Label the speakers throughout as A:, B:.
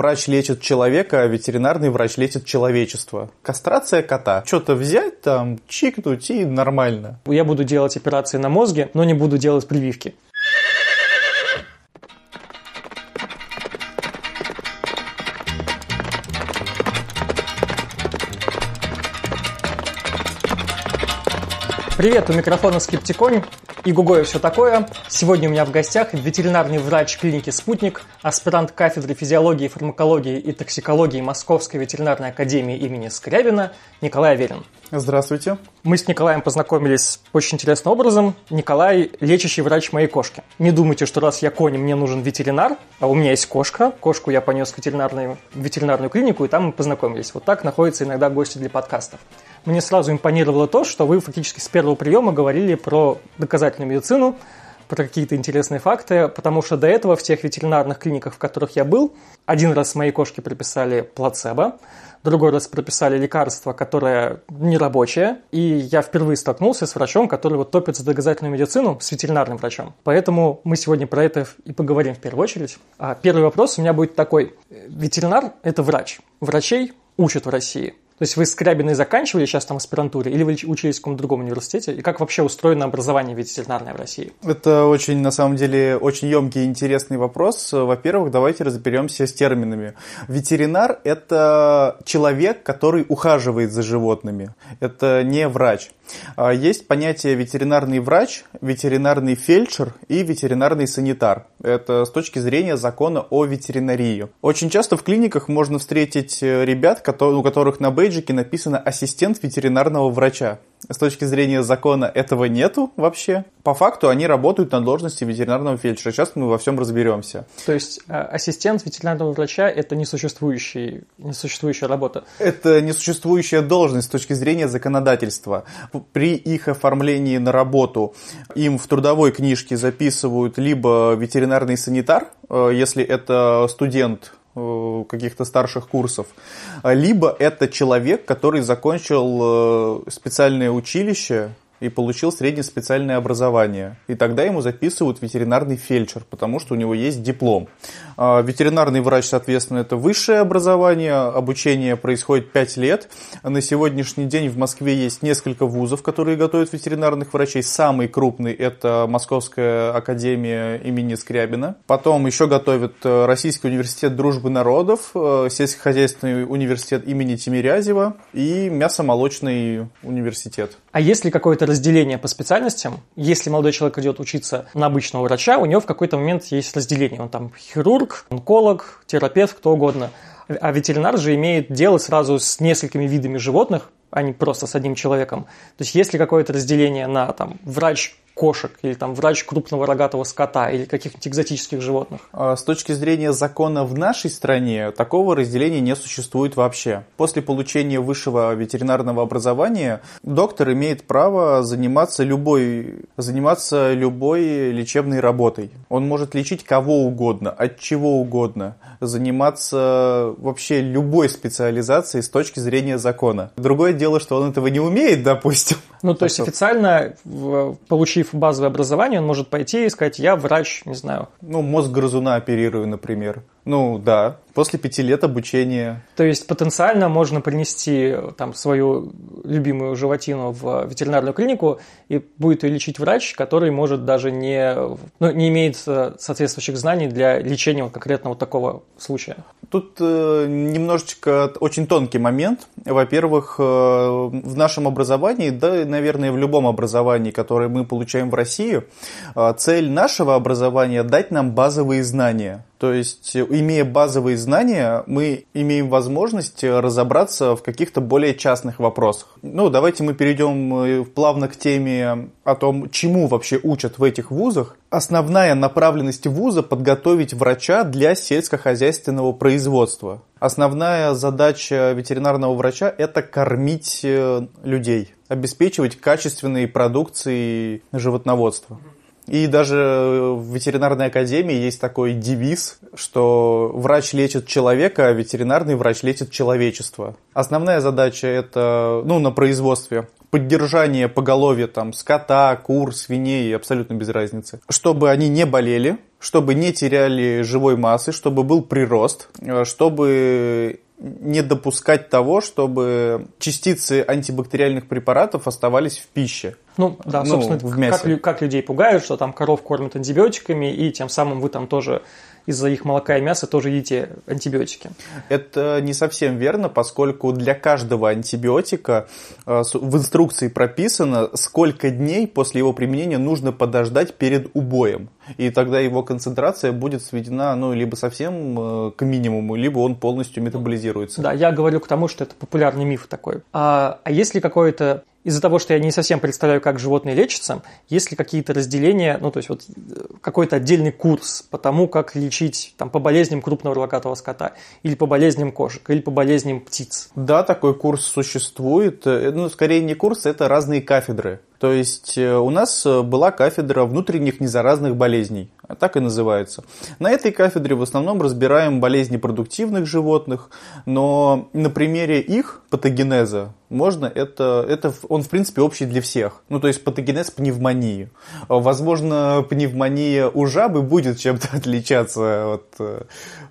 A: Врач лечит человека, а ветеринарный врач лечит человечество. Кастрация кота. Что-то взять там, чикнуть и нормально.
B: Я буду делать операции на мозге, но не буду делать прививки. Привет, у микрофона Скептиконь и Гугоя все такое. Сегодня у меня в гостях ветеринарный врач клиники «Спутник», аспирант кафедры физиологии, фармакологии и токсикологии Московской ветеринарной академии имени Скрябина Николай Аверин.
A: Здравствуйте.
B: Мы с Николаем познакомились очень интересным образом. Николай – лечащий врач моей кошки. Не думайте, что раз я конь, мне нужен ветеринар, а у меня есть кошка. Кошку я понес в ветеринарную, в ветеринарную клинику, и там мы познакомились. Вот так находятся иногда гости для подкастов мне сразу импонировало то, что вы фактически с первого приема говорили про доказательную медицину, про какие-то интересные факты, потому что до этого в тех ветеринарных клиниках, в которых я был, один раз моей кошке прописали плацебо, другой раз прописали лекарство, которое нерабочее, и я впервые столкнулся с врачом, который вот топит за доказательную медицину, с ветеринарным врачом. Поэтому мы сегодня про это и поговорим в первую очередь. А первый вопрос у меня будет такой. Ветеринар – это врач. Врачей учат в России – то есть вы Скрябиной заканчивали сейчас там аспирантуре или вы учились в каком-то другом университете? И как вообще устроено образование ветеринарное в России?
A: Это очень, на самом деле, очень емкий и интересный вопрос. Во-первых, давайте разберемся с терминами. Ветеринар – это человек, который ухаживает за животными. Это не врач. А, есть понятие ветеринарный врач, ветеринарный фельдшер и ветеринарный санитар. Это с точки зрения закона о ветеринарии. Очень часто в клиниках можно встретить э, ребят, у которых на бейджике написано «ассистент ветеринарного врача». С точки зрения закона этого нету вообще. По факту они работают на должности ветеринарного фельдшера. Сейчас мы во всем разберемся.
B: То есть э, ассистент ветеринарного врача – это несуществующий, несуществующая работа?
A: Это несуществующая должность с точки зрения законодательства. При их оформлении на работу им в трудовой книжке записывают либо ветеринарный санитар, э, если это студент каких-то старших курсов, либо это человек, который закончил э, специальное училище и получил среднее специальное образование. И тогда ему записывают ветеринарный фельдшер, потому что у него есть диплом. А, ветеринарный врач, соответственно, это высшее образование, обучение происходит 5 лет. На сегодняшний день в Москве есть несколько вузов, которые готовят ветеринарных врачей. Самый крупный это Московская академия имени Скрябина. Потом еще готовят э, Российский университет дружбы народов, э, сельскохозяйственный университет имени Тимирязева и мясомолочный университет.
B: А есть ли какое-то разделение по специальностям? Если молодой человек идет учиться на обычного врача, у него в какой-то момент есть разделение. Он там хирург, онколог, терапевт, кто угодно. А ветеринар же имеет дело сразу с несколькими видами животных, а не просто с одним человеком. То есть есть ли какое-то разделение на там, врач кошек, или там врач крупного рогатого скота, или каких-нибудь экзотических животных?
A: А, с точки зрения закона в нашей стране, такого разделения не существует вообще. После получения высшего ветеринарного образования доктор имеет право заниматься любой, заниматься любой лечебной работой. Он может лечить кого угодно, от чего угодно, заниматься вообще любой специализацией с точки зрения закона. Другое дело, что он этого не умеет, допустим.
B: Ну, то есть официально, получив базовое образование, он может пойти и сказать, я врач, не знаю.
A: Ну, мозг грызуна оперирую, например. Ну, да, после пяти лет обучения.
B: То есть потенциально можно принести там свою любимую животину в ветеринарную клинику, и будет ее лечить врач, который может даже не, ну, не имеет э, соответствующих знаний для лечения вот конкретно вот такого случая.
A: Тут э, немножечко очень тонкий момент. Во-первых, э, в нашем образовании, да, наверное, в любом образовании, которое мы получаем в России, э, цель нашего образования дать нам базовые знания то есть, имея базовые знания, мы имеем возможность разобраться в каких-то более частных вопросах. Ну, давайте мы перейдем э, плавно к теме о том, чему вообще учат в этих вузах. Основная направленность вуза – подготовить врача для сельскохозяйственного производства. Основная задача ветеринарного врача – это кормить э, людей, обеспечивать качественные продукции животноводства. И даже в ветеринарной академии есть такой девиз, что врач лечит человека, а ветеринарный врач лечит человечество. Основная задача это, ну, на производстве поддержание поголовья там скота, кур, свиней, абсолютно без разницы. Чтобы они не болели, чтобы не теряли живой массы, чтобы был прирост, э, чтобы не допускать того, чтобы частицы антибактериальных препаратов оставались в пище.
B: Ну, да, ну, собственно, в мясе. Как, как людей пугают, что там коров кормят антибиотиками, и тем самым вы там тоже из-за их молока и мяса тоже едите антибиотики.
A: Это не совсем верно, поскольку для каждого антибиотика э, в инструкции прописано, сколько дней после его применения нужно подождать перед убоем. И тогда его концентрация будет сведена ну, либо совсем э, к минимуму, либо он полностью метаболизируется.
B: Да, я говорю к тому, что это популярный миф такой. А, а есть ли какое-то из-за того, что я не совсем представляю, как животные лечатся, есть ли какие-то разделения, ну, то есть вот э, какой-то отдельный курс по тому, как лечить там, по болезням крупного рогатого скота, или по болезням кошек, или по болезням птиц?
A: Да, такой курс существует. Э, ну, скорее не курс, это разные кафедры. То есть э, у нас была кафедра внутренних незаразных болезней, так и называется. На этой кафедре в основном разбираем болезни продуктивных животных, но на примере их патогенеза можно, это, это он в принципе общий для всех. Ну, то есть патогенез пневмонии. Возможно, пневмония у жабы будет чем-то отличаться от э,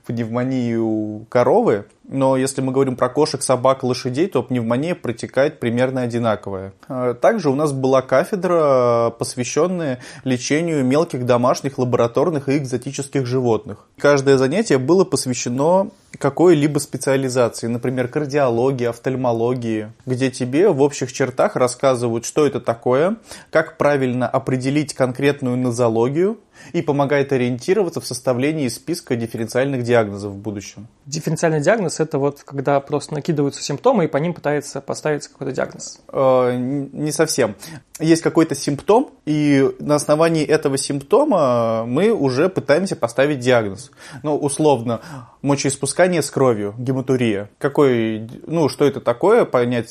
A: пневмонии у коровы, но если мы говорим про кошек, собак, лошадей, то пневмония протекает примерно одинаковая. А, также у нас была кафедра, посвященная лечению мелких домашних, лабораторных и экзотических животных. Каждое занятие было посвящено какой-либо специализации, например, кардиологии, офтальмологии, где тебе в общих чертах рассказывают, что это такое, как правильно определить конкретную нозологию, и помогает ориентироваться в составлении списка дифференциальных диагнозов в будущем.
B: Дифференциальный диагноз – это вот когда просто накидываются симптомы, и по ним пытается поставить какой-то диагноз?
A: Э, не совсем. Есть какой-то симптом, и на основании этого симптома мы уже пытаемся поставить диагноз. Ну, условно, мочеиспускание с кровью, гематурия. Какой, ну, что это такое, понять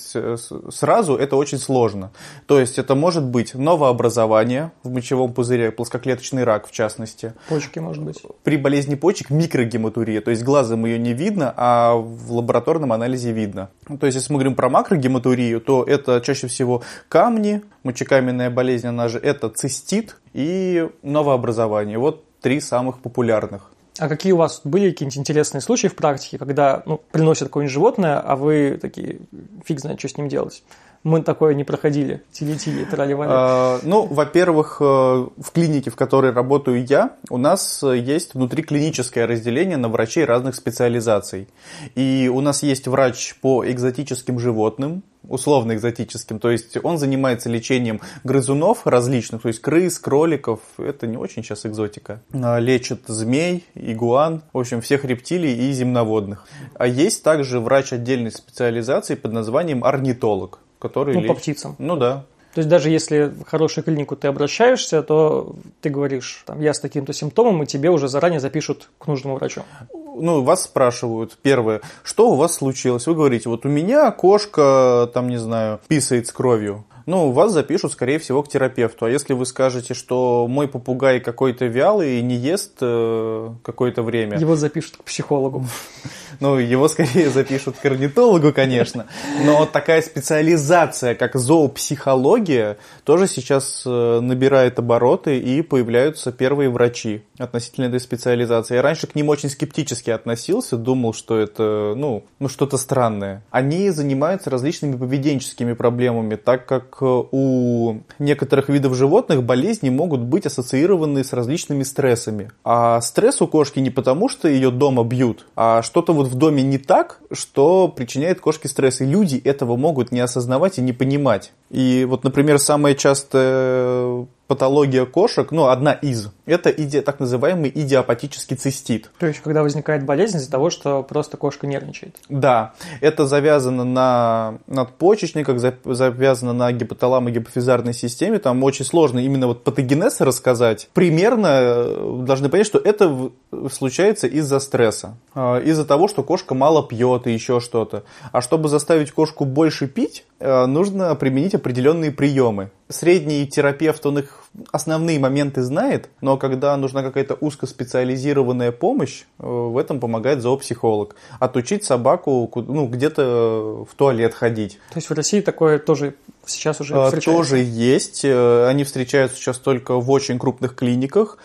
A: сразу, это очень сложно. То есть это может быть новообразование в мочевом пузыре, плоскоклеточный рак в частности.
B: Почки, может быть.
A: При болезни почек микрогематурия, то есть глазом ее не видно, а в лабораторном анализе видно. То есть если мы говорим про макрогематурию, то это чаще всего камни, мочекаменная болезнь, она же это цистит и новообразование. Вот три самых популярных.
B: А какие у вас были какие-нибудь интересные случаи в практике, когда ну, приносят какое-нибудь животное, а вы такие, фиг знает, что с ним делать? Мы такое не проходили. Тили-тили, трали-вали.
A: А, ну, во-первых, э, в клинике, в которой работаю я, у нас есть внутриклиническое разделение на врачей разных специализаций. И у нас есть врач по экзотическим животным, условно экзотическим, то есть он занимается лечением грызунов различных, то есть крыс, кроликов, это не очень сейчас экзотика. А, лечит змей, игуан, в общем, всех рептилий и земноводных. А есть также врач отдельной специализации под названием орнитолог который
B: ну, лечит. по птицам.
A: Ну да.
B: То есть даже если в хорошую клинику ты обращаешься, то ты говоришь, там, я с таким-то симптомом, и тебе уже заранее запишут к нужному врачу.
A: Ну, вас спрашивают, первое, что у вас случилось? Вы говорите, вот у меня кошка, там, не знаю, писает с кровью ну, вас запишут, скорее всего, к терапевту. А если вы скажете, что мой попугай какой-то вялый и не ест э, какое-то время...
B: Его запишут к психологу.
A: Ну, его скорее запишут к орнитологу, конечно. Но такая специализация, как зоопсихология, тоже сейчас э, набирает обороты и появляются первые врачи относительно этой специализации. Я раньше к ним очень скептически относился, думал, что это, ну, ну что-то странное. Они занимаются различными поведенческими проблемами, так как у некоторых видов животных болезни могут быть ассоциированы с различными стрессами. А стресс у кошки не потому, что ее дома бьют, а что-то вот в доме не так, что причиняет кошке стресс. И люди этого могут не осознавать и не понимать. И вот, например, самое частое патология кошек, ну, одна из, это иди, так называемый идиопатический цистит.
B: То есть, когда возникает болезнь из-за того, что просто кошка нервничает.
A: Да, это завязано на надпочечниках, завязано на гипоталамо-гипофизарной системе, там очень сложно именно вот патогенез рассказать. Примерно э, должны понять, что это случается из-за стресса, а, из-за того, что кошка мало пьет и еще что-то. А чтобы заставить кошку больше пить, э, нужно применить определенные приемы. Средний терапевт, он их основные моменты знает, но когда нужна какая-то узкоспециализированная помощь, э, в этом помогает зоопсихолог. Отучить собаку ну, где-то в туалет ходить.
B: То есть в России такое тоже сейчас уже
A: встречается? Тоже есть. Они встречаются сейчас только в очень крупных клиниках,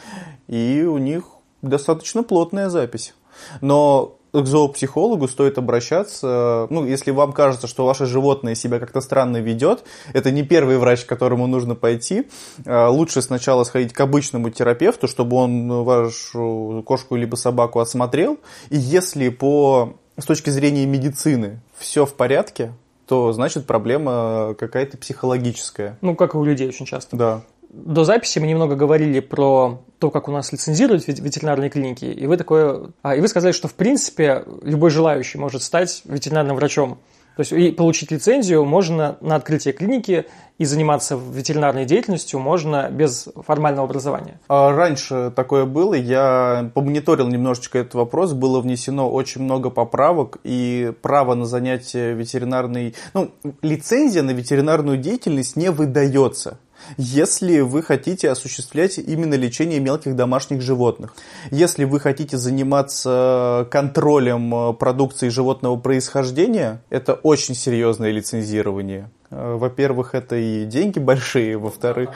A: и у них достаточно плотная запись. Но к зоопсихологу стоит обращаться, ну, если вам кажется, что ваше животное себя как-то странно ведет, это не первый врач, к которому нужно пойти. А, лучше сначала сходить к обычному терапевту, чтобы он вашу кошку либо собаку осмотрел. И если по, с точки зрения медицины все в порядке, то значит проблема какая-то психологическая.
B: Ну, как и у людей очень часто.
A: Да
B: до записи мы немного говорили про то, как у нас лицензируют ветеринарные клиники, и вы такое, а, и вы сказали, что в принципе любой желающий может стать ветеринарным врачом. То есть и получить лицензию можно на открытии клиники и заниматься ветеринарной деятельностью можно без формального образования.
A: А раньше такое было, я помониторил немножечко этот вопрос, было внесено очень много поправок, и право на занятие ветеринарной, ну, лицензия на ветеринарную деятельность не выдается если вы хотите осуществлять именно лечение мелких домашних животных. Если вы хотите заниматься контролем э, продукции животного происхождения, это очень серьезное лицензирование. Э, во-первых, это и деньги большие, во-вторых...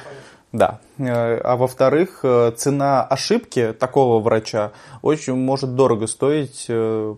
A: Да. Э, а во-вторых, цена ошибки такого врача очень может дорого стоить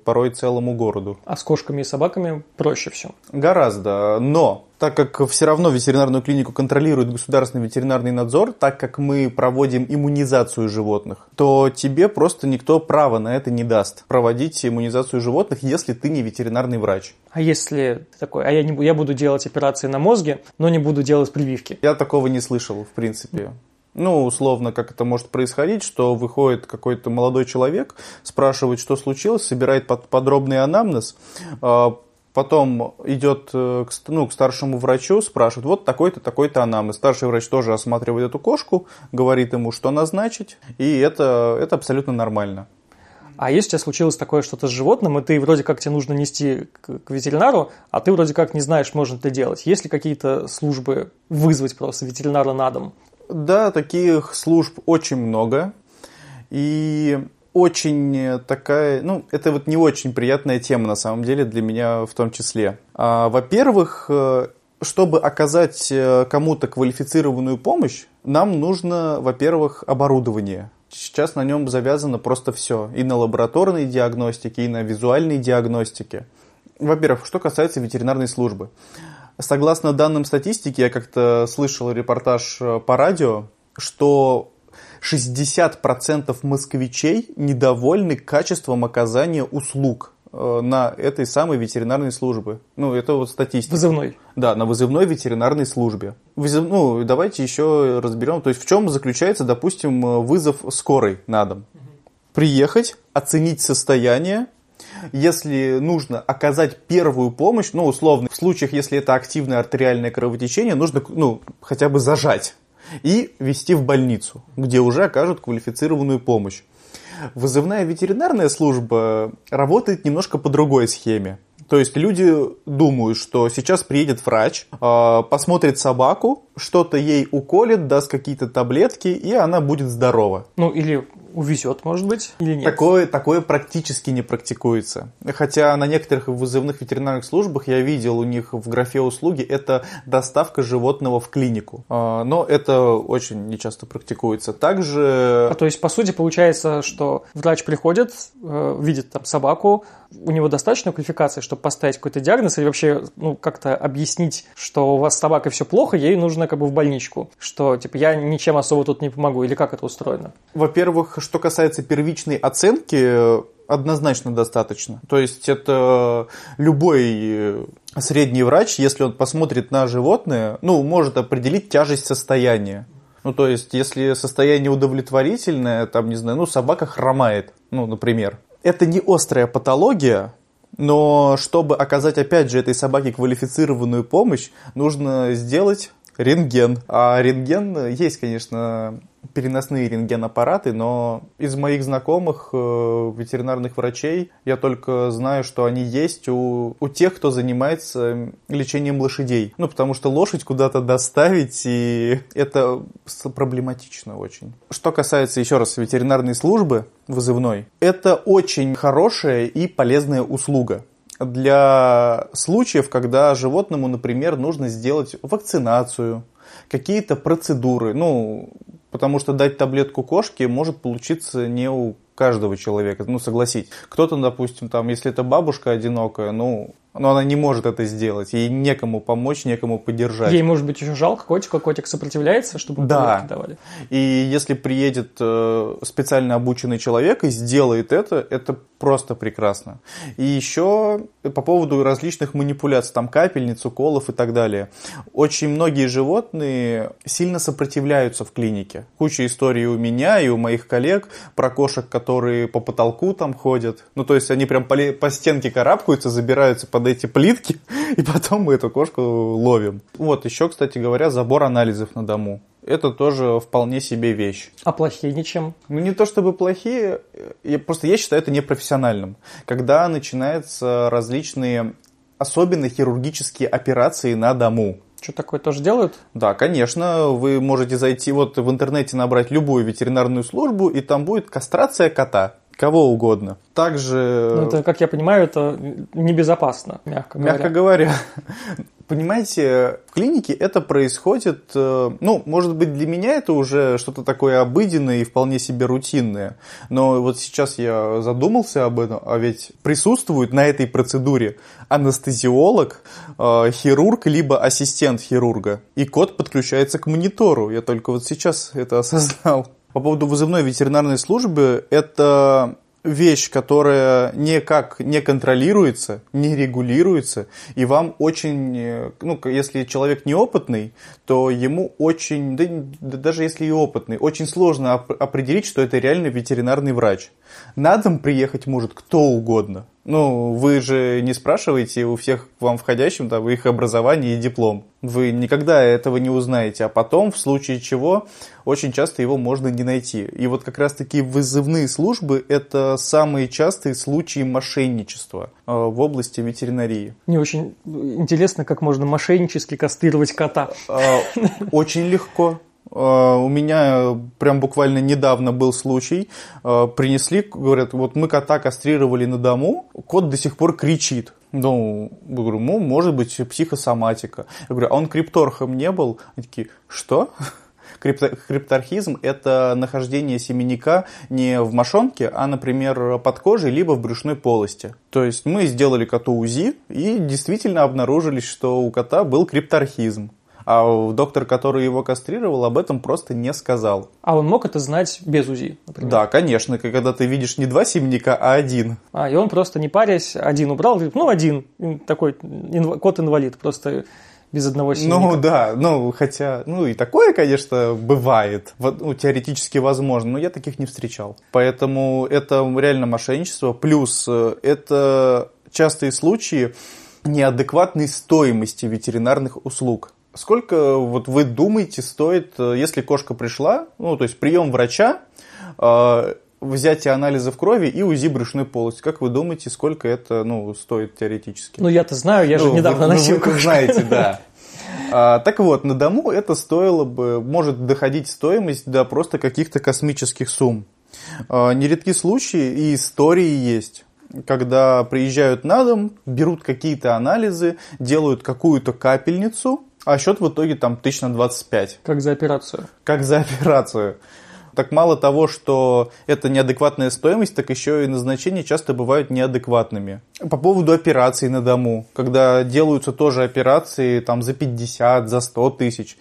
A: порой целому городу.
B: А с кошками и собаками проще все?
A: Гораздо. Но так как все равно ветеринарную клинику контролирует государственный ветеринарный надзор, так как мы проводим иммунизацию животных, то тебе просто никто права на это не даст проводить иммунизацию животных, если ты не ветеринарный врач.
B: А если такой, а я, не, я буду делать операции на мозге, но не буду делать прививки?
A: Я такого не слышал, в принципе. Ну, условно, как это может происходить, что выходит какой-то молодой человек, спрашивает, что случилось, собирает подробный анамнез, а, потом идет э, к, ну, к старшему врачу, спрашивает, вот такой-то, такой-то анамнез. Старший врач тоже осматривает эту кошку, говорит ему, что назначить, и это, это абсолютно нормально.
B: А если у тебя случилось такое что-то с животным, и ты вроде как тебе нужно нести к, к ветеринару, а ты вроде как не знаешь, можно это делать. Есть ли какие-то службы вызвать просто ветеринара на дом?
A: Да, таких служб очень много. И очень такая, ну, это вот не очень приятная тема на самом деле для меня в том числе. А, во-первых, э, чтобы оказать э, кому-то квалифицированную помощь, нам нужно, во-первых, оборудование. Сейчас на нем завязано просто все. И на лабораторной диагностике, и на визуальной диагностике. Во-первых, что касается ветеринарной службы. Согласно данным статистики, я как-то слышал репортаж э, по радио, что 60% москвичей недовольны качеством оказания услуг э, на этой самой ветеринарной службе. Ну, это вот статистика.
B: Вызывной.
A: Да, на вызывной ветеринарной службе. Вызов... Ну, давайте еще разберем, то есть в чем заключается, допустим, вызов скорой на дом. Приехать, оценить состояние, если нужно оказать первую помощь, ну, условно, в случаях, если это активное артериальное кровотечение, нужно, ну, хотя бы зажать и вести в больницу, где уже окажут квалифицированную помощь. Вызывная ветеринарная служба работает немножко по другой схеме. То есть люди думают, что сейчас приедет врач, а, посмотрит собаку, что-то ей уколет, даст какие-то таблетки, и она будет здорова.
B: Ну или увезет, может быть, или нет?
A: Такое, такое практически не практикуется. Хотя на некоторых вызывных ветеринарных службах я видел у них в графе услуги это доставка животного в клинику. А, но это очень нечасто практикуется. Также...
B: А то есть, по сути, получается, что врач приходит, э, видит там собаку, у него достаточно квалификации, чтобы поставить какой-то диагноз или вообще ну, как-то объяснить, что у вас с собакой все плохо, ей нужно как бы в больничку, что типа я ничем особо тут не помогу, или как это устроено?
A: Во-первых, что касается первичной оценки, однозначно достаточно. То есть это любой средний врач, если он посмотрит на животное, ну, может определить тяжесть состояния. Ну, то есть, если состояние удовлетворительное, там, не знаю, ну, собака хромает, ну, например. Это не острая патология, но чтобы оказать, опять же, этой собаке квалифицированную помощь, нужно сделать Рентген. А рентген, есть, конечно, переносные рентгенаппараты, но из моих знакомых э, ветеринарных врачей я только знаю, что они есть у, у тех, кто занимается лечением лошадей. Ну, потому что лошадь куда-то доставить, и это проблематично очень. Что касается, еще раз, ветеринарной службы вызывной, это очень хорошая и полезная услуга для случаев, когда животному, например, нужно сделать вакцинацию, какие-то процедуры. Ну, потому что дать таблетку кошке может получиться не у каждого человека, ну, согласить. Кто-то, допустим, там, если это бабушка одинокая, ну, но она не может это сделать. Ей некому помочь, некому поддержать.
B: Ей, может быть, еще жалко котика, котик сопротивляется, чтобы
A: да. давали. И если приедет э, специально обученный человек и сделает это, это просто прекрасно. И еще по поводу различных манипуляций, там капельниц, уколов и так далее. Очень многие животные сильно сопротивляются в клинике. Куча историй у меня и у моих коллег про кошек, которые по потолку там ходят. Ну, то есть они прям по, по стенке карабкаются, забираются под эти плитки, и потом мы эту кошку ловим. Вот, еще, кстати говоря, забор анализов на дому это тоже вполне себе вещь.
B: А плохие ничем?
A: Ну, не то чтобы плохие, я, просто я считаю это непрофессиональным. Когда начинаются различные, особенно хирургические операции на дому.
B: Что такое тоже делают?
A: Да, конечно. Вы можете зайти вот в интернете набрать любую ветеринарную службу, и там будет кастрация кота кого угодно. Также...
B: Ну, это, как я понимаю, это небезопасно, мягко говоря.
A: Мягко говоря. Понимаете, в клинике это происходит, э, ну, может быть, для меня это уже что-то такое обыденное и вполне себе рутинное. Но вот сейчас я задумался об этом, а ведь присутствует на этой процедуре анестезиолог, э, хирург, либо ассистент хирурга. И кот подключается к монитору. Я только вот сейчас это осознал. По поводу вызывной ветеринарной службы, это вещь, которая никак не контролируется, не регулируется, и вам очень, э, ну, если человек неопытный, то ему очень, да, даже если и опытный, очень сложно определить, что это реально ветеринарный врач. На дом приехать может кто угодно. Ну, вы же не спрашиваете у всех к вам входящим там, их образование и диплом. Вы никогда этого не узнаете, а потом, в случае чего, очень часто его можно не найти. И вот как раз-таки вызывные службы – это самые частые случаи мошенничества э, в области ветеринарии.
B: Мне очень интересно, как можно мошеннически кастрировать кота. Э,
A: очень легко. Э, у меня прям буквально недавно был случай. Э, принесли, говорят, вот мы кота кастрировали на дому, кот до сих пор кричит. Ну, говорю, ну, может быть, психосоматика. Я говорю, а он крипторхом не был? Они такие, что? Крипторхизм – это нахождение семенника не в мошонке, а, например, под кожей, либо в брюшной полости. То есть мы сделали коту УЗИ и действительно обнаружили, что у кота был крипторхизм а доктор, который его кастрировал, об этом просто не сказал.
B: А он мог это знать без УЗИ, например?
A: Да, конечно, когда ты видишь не два семенника, а один.
B: А, и он просто не парясь, один убрал, говорит, ну, один, такой инв... кот-инвалид, просто без одного семенника.
A: Ну да, ну хотя, ну и такое, конечно, бывает, ну, теоретически возможно, но я таких не встречал. Поэтому это реально мошенничество, плюс э, это частые случаи неадекватной стоимости ветеринарных услуг. Сколько вот вы думаете стоит, э, если кошка пришла, ну то есть прием врача, э, взятие анализов крови и УЗИ брюшной полости. Как вы думаете, сколько это ну, стоит теоретически?
B: Ну, я-то знаю, я ну, же недавно вы, носил.
A: Вы, вы знаете, да. А, так вот, на дому это стоило бы, может доходить стоимость до просто каких-то космических сумм. А, нередки случаи и истории есть когда приезжают на дом, берут какие-то анализы, делают какую-то капельницу, а счет в итоге там тысяч на 25.
B: Как за операцию.
A: Как за операцию. Так мало того, что это неадекватная стоимость, так еще и назначения часто бывают неадекватными. По поводу операций на дому, когда делаются тоже операции там за 50, за 100 тысяч.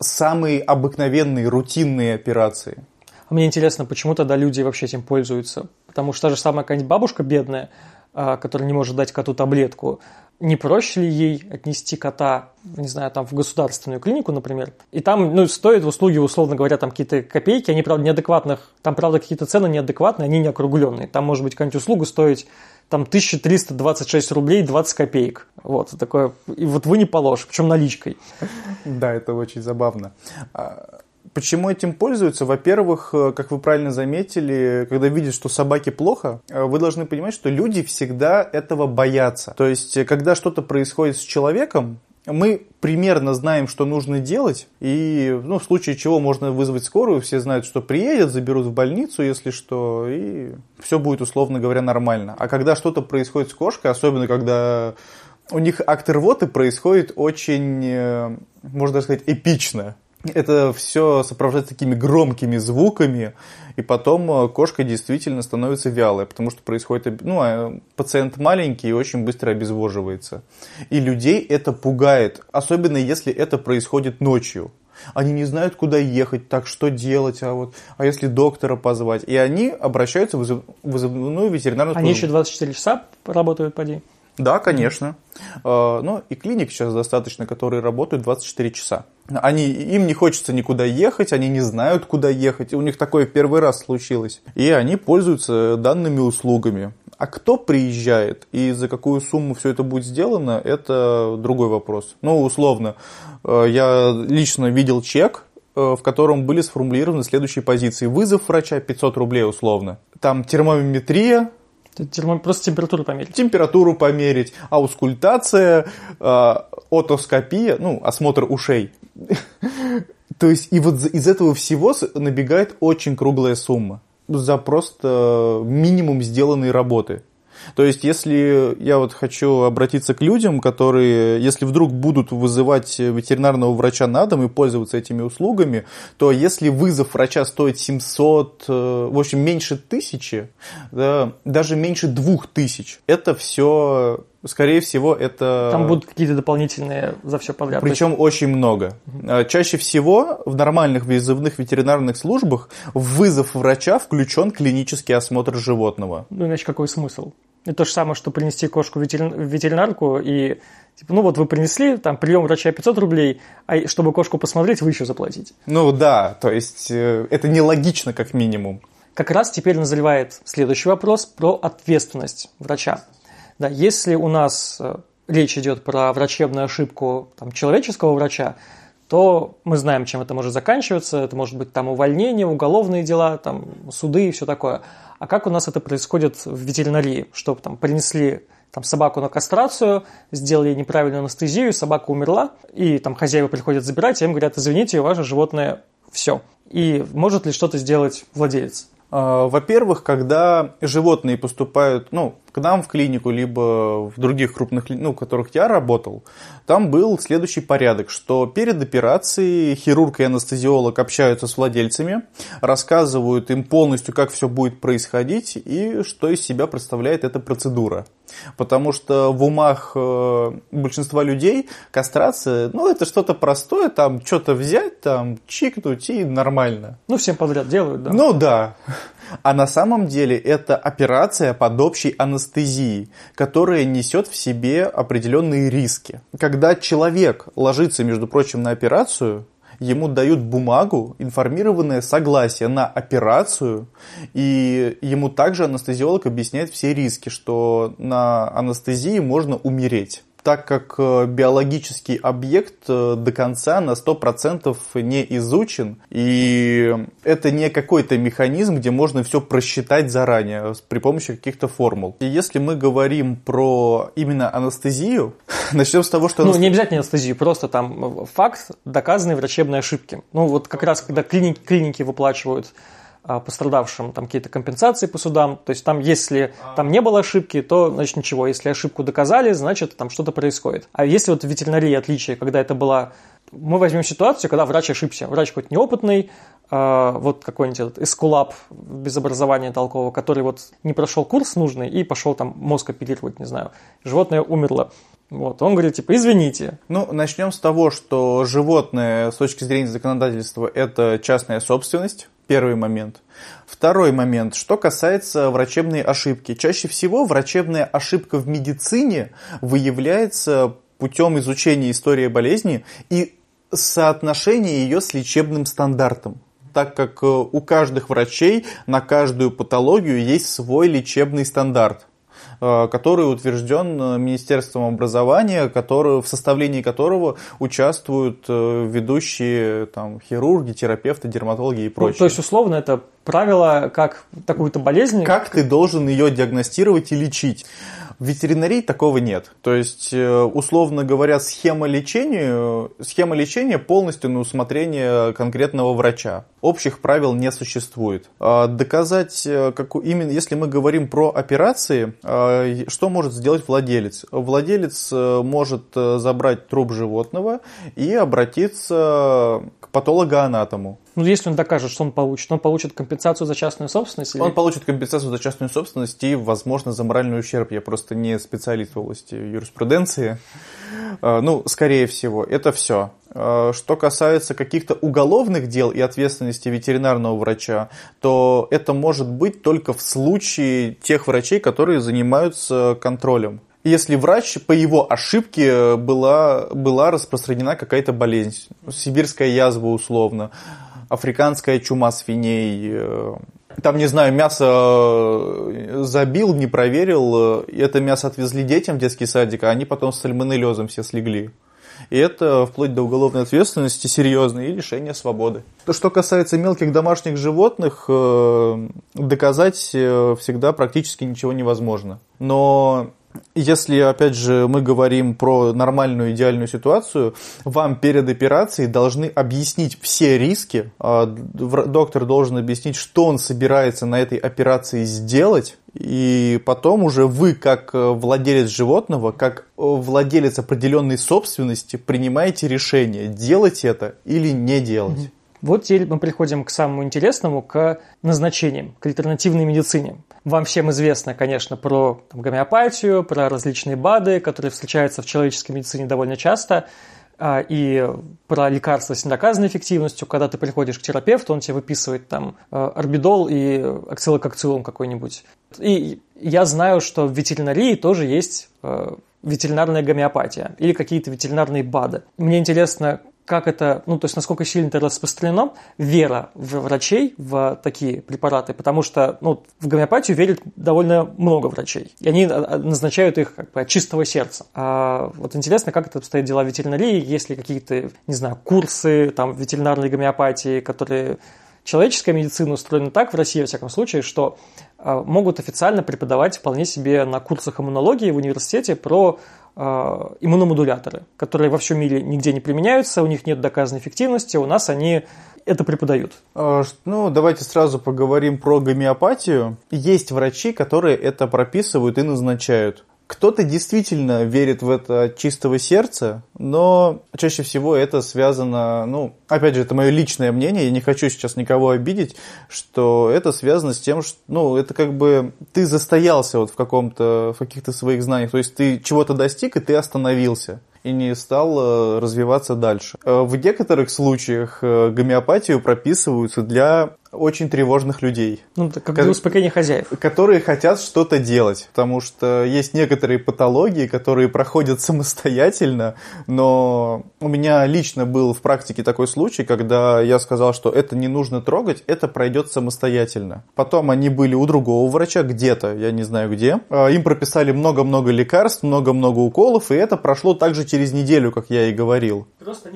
A: Самые обыкновенные, рутинные операции.
B: А мне интересно, почему тогда люди вообще этим пользуются? Потому что та же самая какая-нибудь бабушка бедная, а, который не может дать коту таблетку, не проще ли ей отнести кота, не знаю, там в государственную клинику, например, и там, ну, стоят услуги, условно говоря, там какие-то копейки, они, правда, неадекватных, там, правда, какие-то цены неадекватные, они не округленные. Там может быть какая-нибудь услуга стоить там 1326 рублей 20 копеек. Вот, такое, и вот вы не положь, причем наличкой.
A: Да, это очень забавно. Почему этим пользуются? Во-первых, э, как вы правильно заметили, когда видят, что собаке плохо, э, вы должны понимать, что люди всегда этого боятся. То есть, э, когда что-то происходит с человеком, мы примерно знаем, что нужно делать, и ну, в случае чего можно вызвать скорую, все знают, что приедет, заберут в больницу, если что, и все будет, условно говоря, нормально. А когда что-то происходит с кошкой, особенно когда у них акт рвоты происходит очень, можно сказать, эпично это все сопровождается такими громкими звуками, и потом э, кошка действительно становится вялой, потому что происходит, ну, а пациент маленький и очень быстро обезвоживается. И людей это пугает, особенно если это происходит ночью. Они не знают, куда ехать, так что делать, а вот, а если доктора позвать. И они обращаются в вызывную ветеринарную
B: службу. Они еще 24 часа работают, поди?
A: Да, конечно. Э, ну, и клиник сейчас достаточно, которые работают 24 часа. Они, им не хочется никуда ехать, они не знают, куда ехать. У них такое первый раз случилось. И они пользуются данными услугами. А кто приезжает и за какую сумму все это будет сделано, это другой вопрос. Ну, условно, э, я лично видел чек, э, в котором были сформулированы следующие позиции. Вызов врача 500 рублей условно. Там термометрия
B: Просто температуру померить.
A: Температуру померить, аускультация, э, отоскопия, ну, осмотр ушей. То есть, и вот из этого всего набегает очень круглая сумма за просто минимум сделанной работы. То есть, если я вот хочу обратиться к людям, которые, если вдруг будут вызывать ветеринарного врача на дом и пользоваться этими услугами, то если вызов врача стоит 700, э, в общем, меньше тысячи, да, даже меньше двух тысяч, это все скорее всего, это...
B: Там будут какие-то дополнительные за все подряд.
A: Причем есть... очень много. Угу. Чаще всего в нормальных вызывных ветеринарных службах в вызов врача включен клинический осмотр животного.
B: Ну, иначе какой смысл? Это то же самое, что принести кошку в ветеринарку и, типа, ну вот вы принесли, там, прием врача 500 рублей, а чтобы кошку посмотреть, вы еще заплатите.
A: Ну да, то есть э, это нелогично как минимум.
B: Как раз теперь назревает следующий вопрос про ответственность врача. Да, если у нас э, речь идет про врачебную ошибку там, человеческого врача, то мы знаем, чем это может заканчиваться. Это может быть там увольнение, уголовные дела, там, суды и все такое. А как у нас это происходит в ветеринарии? Что там принесли там, собаку на кастрацию, сделали неправильную анестезию, собака умерла, и там хозяева приходят забирать, и им говорят, извините, ваше животное все. И может ли что-то сделать владелец?
A: А, во-первых, когда животные поступают, ну, к нам в клинику, либо в других крупных, ну, в которых я работал, там был следующий порядок, что перед операцией хирург и анестезиолог общаются с владельцами, рассказывают им полностью, как все будет происходить и что из себя представляет эта процедура. Потому что в умах э, большинства людей кастрация, ну, это что-то простое, там, что-то взять, там, чикнуть и нормально.
B: Ну, всем подряд делают, да?
A: Ну, да. А на самом деле это операция под общей анестезией, которая несет в себе определенные риски. Когда человек ложится, между прочим, на операцию, ему дают бумагу, информированное согласие на операцию, и ему также анестезиолог объясняет все риски, что на анестезии можно умереть так как э, биологический объект э, до конца на 100% не изучен, и это не какой-то механизм, где можно все просчитать заранее при помощи каких-то формул. И если мы говорим про именно анестезию, начнем с того, что...
B: Ну, не обязательно анестезию, просто там факт доказанной врачебной ошибки. Ну, вот как раз, когда клиники, клиники выплачивают пострадавшим там какие-то компенсации по судам. То есть там, если там не было ошибки, то значит ничего. Если ошибку доказали, значит там что-то происходит. А если вот в ветеринарии отличие, когда это была... Мы возьмем ситуацию, когда врач ошибся. Врач хоть неопытный, э, вот какой-нибудь этот эскулап без образования толкового, который вот не прошел курс нужный и пошел там мозг оперировать, не знаю. Животное умерло. Вот, он говорит, типа, извините.
A: Ну, начнем с того, что животное с точки зрения законодательства это частная собственность Первый момент. Второй момент. Что касается врачебной ошибки. Чаще всего врачебная ошибка в медицине выявляется путем изучения истории болезни и соотношения ее с лечебным стандартом так как э, у каждых врачей на каждую патологию есть свой лечебный стандарт. Э, который утвержден э, Министерством образования, который, в составлении которого участвуют э, ведущие там, хирурги, терапевты, дерматологи и прочее. Ну,
B: то есть, условно, это правило, как такую-то болезнь...
A: Как ты должен ее диагностировать и лечить. В ветеринарии такого нет. То есть, условно говоря, схема лечения, схема лечения полностью на усмотрение конкретного врача. Общих правил не существует. А доказать, как, именно если мы говорим про операции, э, что может сделать владелец? Владелец может забрать труп животного и обратиться к патологоанатому.
B: Ну, если он докажет, что он получит, он получит компенсацию за частную собственность? Или...
A: Он получит компенсацию за частную собственность и, возможно, за моральный ущерб. Я просто не специалист в области юриспруденции. Ну, скорее всего, это все. А, что касается каких-то уголовных дел и ответственности ветеринарного врача, то это может быть только в случае тех врачей, которые занимаются контролем если врач по его ошибке была, была распространена какая-то болезнь, сибирская язва условно, африканская чума свиней, э, там, не знаю, мясо э, забил, не проверил, э, это мясо отвезли детям в детский садик, а они потом с сальмонеллезом все слегли. И это вплоть до уголовной ответственности серьезно и лишения свободы. То, что касается мелких домашних животных, доказать всегда практически ничего невозможно. Но если, опять же, мы говорим про нормальную идеальную ситуацию, вам перед операцией должны объяснить все риски. А, доктор должен объяснить, что он собирается на этой операции сделать. И потом уже вы, как э, владелец животного, как э, владелец определенной собственности, принимаете решение, делать это или не делать.
B: Вот теперь мы приходим к самому интересному, к назначениям, к альтернативной медицине. Вам всем известно, конечно, про там, гомеопатию, про различные БАДы, которые встречаются в человеческой медицине довольно часто, а, и про лекарства с недоказанной эффективностью, когда ты приходишь к терапевту, он тебе выписывает там э, орбидол и акцилококцилум какой-нибудь. И я знаю, что в ветеринарии тоже есть э, ветеринарная гомеопатия или какие-то ветеринарные БАДы. Мне интересно, как это, ну, то есть насколько сильно это распространено, вера в врачей в такие препараты, потому что, ну, в гомеопатию верит довольно много врачей, и они а, а, назначают их как бы от чистого сердца. А вот интересно, как это обстоят дела в ветеринарии, есть ли какие-то, не знаю, курсы там ветеринарной гомеопатии, которые Человеческая медицина устроена так, в России, во всяком случае, что э, могут официально преподавать вполне себе на курсах иммунологии в университете про э, иммуномодуляторы, которые во всем мире нигде не применяются, у них нет доказанной эффективности, у нас они это преподают.
A: А, ну, давайте сразу поговорим про гомеопатию. Есть врачи, которые это прописывают и назначают. Кто-то действительно верит в это от чистого сердца, но чаще всего это связано, ну, опять же, это мое личное мнение, я не хочу сейчас никого обидеть, что это связано с тем, что, ну, это как бы ты застоялся вот в каком-то, в каких-то своих знаниях, то есть ты чего-то достиг, и ты остановился и не стал э, развиваться дальше. Э, в некоторых случаях э, гомеопатию прописываются для очень тревожных людей.
B: Ну, как для успокоения хозяев.
A: Которые хотят что-то делать, потому что есть некоторые патологии, которые проходят самостоятельно, но у меня лично был в практике такой случай, когда я сказал, что это не нужно трогать, это пройдет самостоятельно. Потом они были у другого врача где-то, я не знаю где. А, им прописали много-много лекарств, много-много уколов, и это прошло также через неделю, как я и говорил.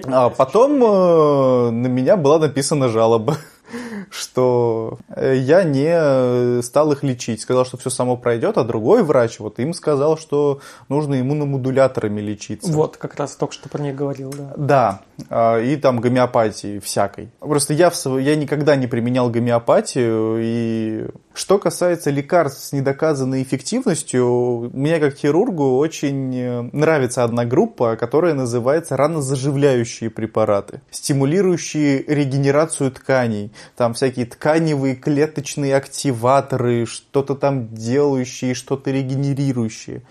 A: А потом э, на меня была написана жалоба что э, я не э, стал их лечить. Сказал, что все само пройдет, а другой врач вот им сказал, что нужно иммуномодуляторами лечиться.
B: Вот, как раз только что про них говорил, да.
A: Да, а, и там гомеопатии всякой. Просто я, в, я никогда не применял гомеопатию, и что касается лекарств с недоказанной эффективностью, мне как хирургу очень э, нравится одна группа, которая называется ранозаживляющие препараты, стимулирующие регенерацию тканей. Там всякие тканевые клеточные активаторы, что-то там делающие, что-то регенерирующие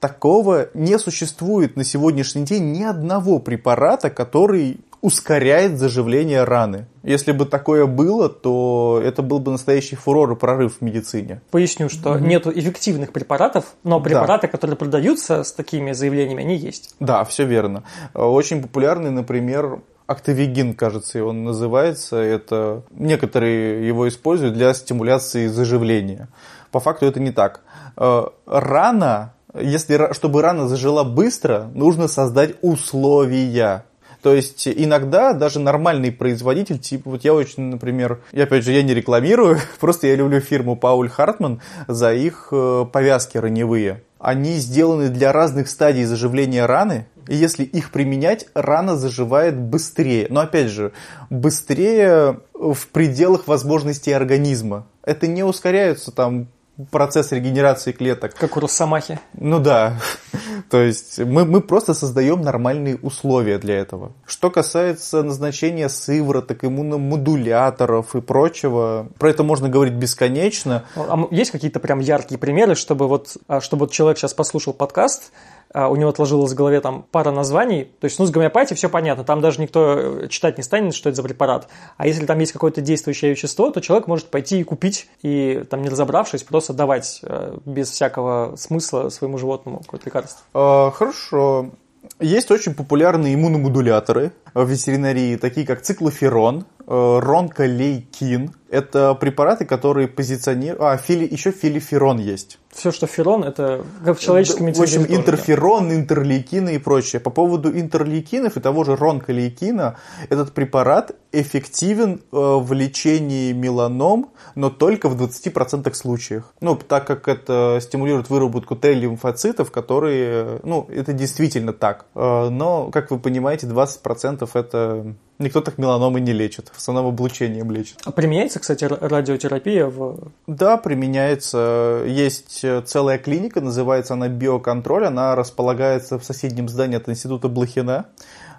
A: такого не существует на сегодняшний день ни одного препарата, который ускоряет заживление раны. Если бы такое было, то это был бы настоящий фурор и прорыв в медицине.
B: Поясню, что mm-hmm. нет эффективных препаратов, но препараты, да. которые продаются с такими заявлениями, они есть.
A: Да, все верно. Очень популярный, например, Актовигин, кажется, он называется. Это некоторые его используют для стимуляции заживления. По факту это не так. Э, рана, если, чтобы рана зажила быстро, нужно создать условия. То есть иногда даже нормальный производитель, типа вот я очень, например, я опять же я не рекламирую, просто я люблю фирму Пауль Хартман за их э, повязки раневые. Они сделаны для разных стадий заживления раны, и если их применять, рана заживает быстрее. Но опять же, быстрее в пределах возможностей организма. Это не ускоряются там процесс регенерации клеток.
B: Как у Росомахи.
A: Ну да. То есть мы, мы просто создаем нормальные условия для этого. Что касается назначения сывороток, иммуномодуляторов и прочего, про это можно говорить бесконечно.
B: А есть какие-то прям яркие примеры, чтобы вот, а, чтобы вот человек сейчас послушал подкаст, у него отложилось в голове там пара названий. То есть, ну, с гомеопатией все понятно, там даже никто э, читать не станет, что это за препарат. А если там есть какое-то действующее вещество, то человек может пойти и купить, и там не разобравшись, просто давать э, без всякого смысла своему животному какое-то лекарство.
A: А, хорошо. Есть очень популярные иммуномодуляторы в ветеринарии, такие как циклоферон, ронколейкин. Это препараты, которые позиционируют... А, фили... еще филиферон есть.
B: Все, что ферон, это как в человеческом
A: В общем, интерферон, интерлейкины и прочее. По поводу интерлейкинов и того же ронколейкина, этот препарат эффективен э, в лечении меланом, но только в 20% случаях. Ну, так как это стимулирует выработку Т-лимфоцитов, которые... Ну, это действительно так. Э, но, как вы понимаете, 20% это Никто так меланомы не лечит, в основном облучением лечит.
B: А применяется, кстати, радиотерапия в...
A: Да, применяется. Есть целая клиника, называется она «Биоконтроль». Она располагается в соседнем здании от Института Блохина,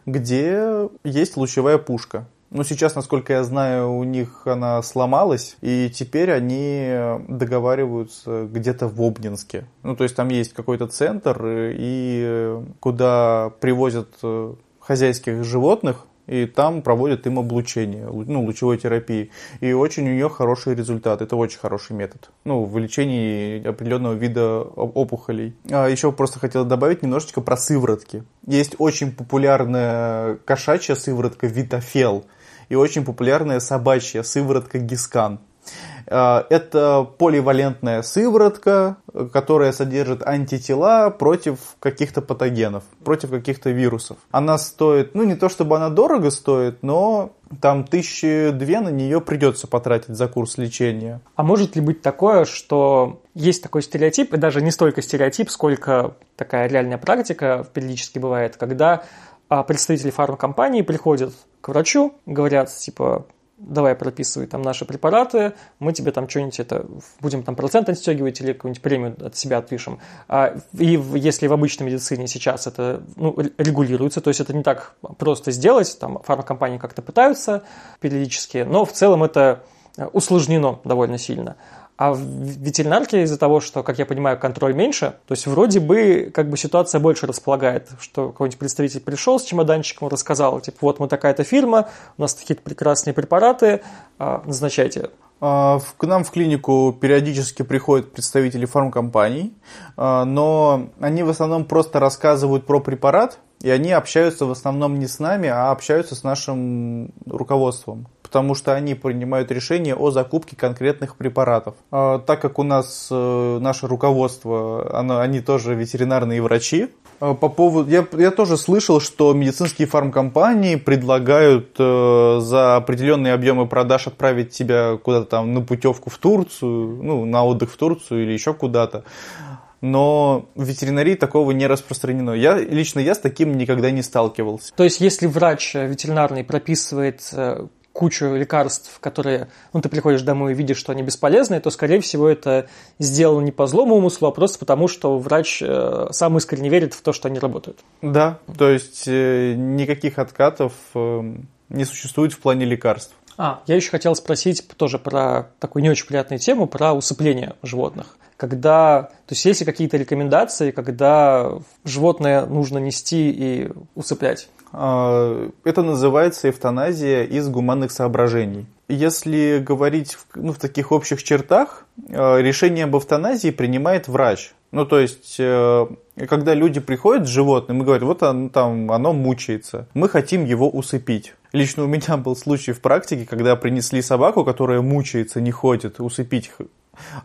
A: где есть лучевая пушка. Но сейчас, насколько я знаю, у них она сломалась, и теперь они договариваются где-то в Обнинске. Ну, то есть там есть какой-то центр, и куда привозят хозяйских животных, и там проводят им облучение, ну, лучевой терапии. И очень у нее хороший результат. Это очень хороший метод. Ну, в лечении определенного вида опухолей. А еще просто хотел добавить немножечко про сыворотки. Есть очень популярная кошачья сыворотка Витафел и очень популярная собачья сыворотка Гискан. Э, это поливалентная сыворотка, которая содержит антитела против каких-то патогенов, против каких-то вирусов. Она стоит, ну не то чтобы она дорого стоит, но там тысячи две на нее придется потратить за курс лечения.
B: А может ли быть такое, что есть такой стереотип, и даже не столько стереотип, сколько такая реальная практика периодически бывает, когда а, представители фармкомпании приходят к врачу, говорят, типа, давай прописывай там наши препараты, мы тебе там что-нибудь это, будем там процент отстегивать или какую-нибудь премию от себя отпишем. А, и если в обычной медицине сейчас это ну, регулируется, то есть это не так просто сделать, там фармакомпании как-то пытаются периодически, но в целом это усложнено довольно сильно. А в ветеринарке из-за того, что, как я понимаю, контроль меньше, то есть вроде бы как бы ситуация больше располагает, что какой-нибудь представитель пришел с чемоданчиком, рассказал, типа, вот мы такая-то фирма, у нас такие прекрасные препараты, а, назначайте.
A: А, к нам в клинику периодически приходят представители фармкомпаний, а, но они в основном просто рассказывают про препарат, и они общаются в основном не с нами, а общаются с нашим руководством потому что они принимают решение о закупке конкретных препаратов. А, так как у нас э, наше руководство, оно, они тоже ветеринарные врачи, а, по поводу, я, я тоже слышал, что медицинские фармкомпании предлагают э, за определенные объемы продаж отправить тебя куда-то там на путевку в Турцию, ну, на отдых в Турцию или еще куда-то но в ветеринарии такого не распространено. Я лично я с таким никогда не сталкивался.
B: То есть, если врач ветеринарный прописывает э, кучу лекарств, которые, ну, ты приходишь домой и видишь, что они бесполезны, то, скорее всего, это сделано не по злому умыслу, а просто потому, что врач э, сам искренне верит в то, что они работают.
A: Да, то есть э, никаких откатов э, не существует в плане лекарств.
B: А, я еще хотел спросить тоже про такую не очень приятную тему, про усыпление животных. Когда, то есть есть ли какие-то рекомендации, когда животное нужно нести и усыплять?
A: А, это называется эвтаназия из гуманных соображений. Если говорить в, ну, в таких общих чертах, а, решение об эвтаназии принимает врач. Ну, то есть, э, когда люди приходят с животным и говорят, вот оно, там, оно мучается, мы хотим его усыпить. Лично у меня был случай в практике, когда принесли собаку, которая мучается, не ходит, усыпить